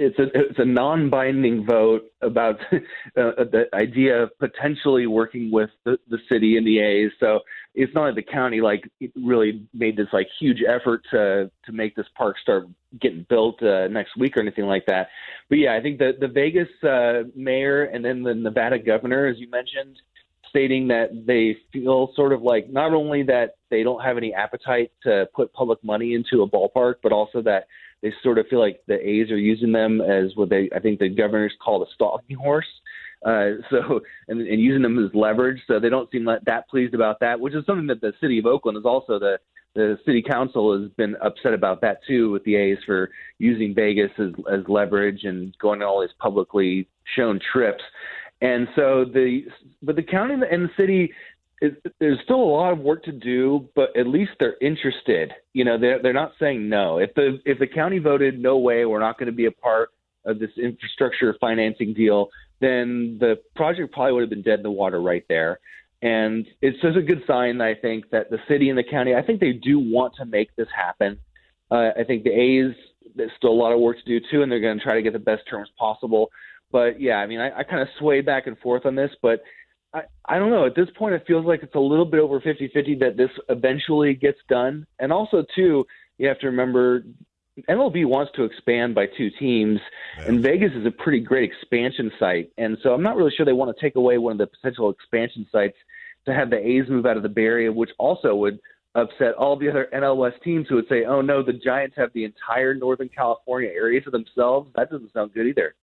it's a it's a non-binding vote about uh, the idea of potentially working with the, the city and the A's. So it's not like the county like really made this like huge effort to to make this park start getting built uh, next week or anything like that. But yeah, I think the the Vegas uh, mayor and then the Nevada governor, as you mentioned, stating that they feel sort of like not only that they don't have any appetite to put public money into a ballpark, but also that they sort of feel like the A's are using them as what they I think the governors call a stalking horse. Uh, so and, and using them as leverage. So they don't seem like that pleased about that, which is something that the city of Oakland is also the the city council has been upset about that too with the A's for using Vegas as as leverage and going on all these publicly shown trips. And so the but the county and the city is, there's still a lot of work to do, but at least they're interested. You know, they're they're not saying no. If the if the county voted no way, we're not going to be a part of this infrastructure financing deal, then the project probably would have been dead in the water right there. And it's just a good sign, I think, that the city and the county, I think they do want to make this happen. Uh, I think the A's, there's still a lot of work to do too, and they're going to try to get the best terms possible. But yeah, I mean, I, I kind of sway back and forth on this, but I, I don't know. At this point, it feels like it's a little bit over 50 50 that this eventually gets done. And also, too, you have to remember MLB wants to expand by two teams, yeah. and Vegas is a pretty great expansion site. And so I'm not really sure they want to take away one of the potential expansion sites to have the A's move out of the Bay Area, which also would upset all the other NL West teams who would say, oh no, the Giants have the entire Northern California area to themselves. That doesn't sound good either.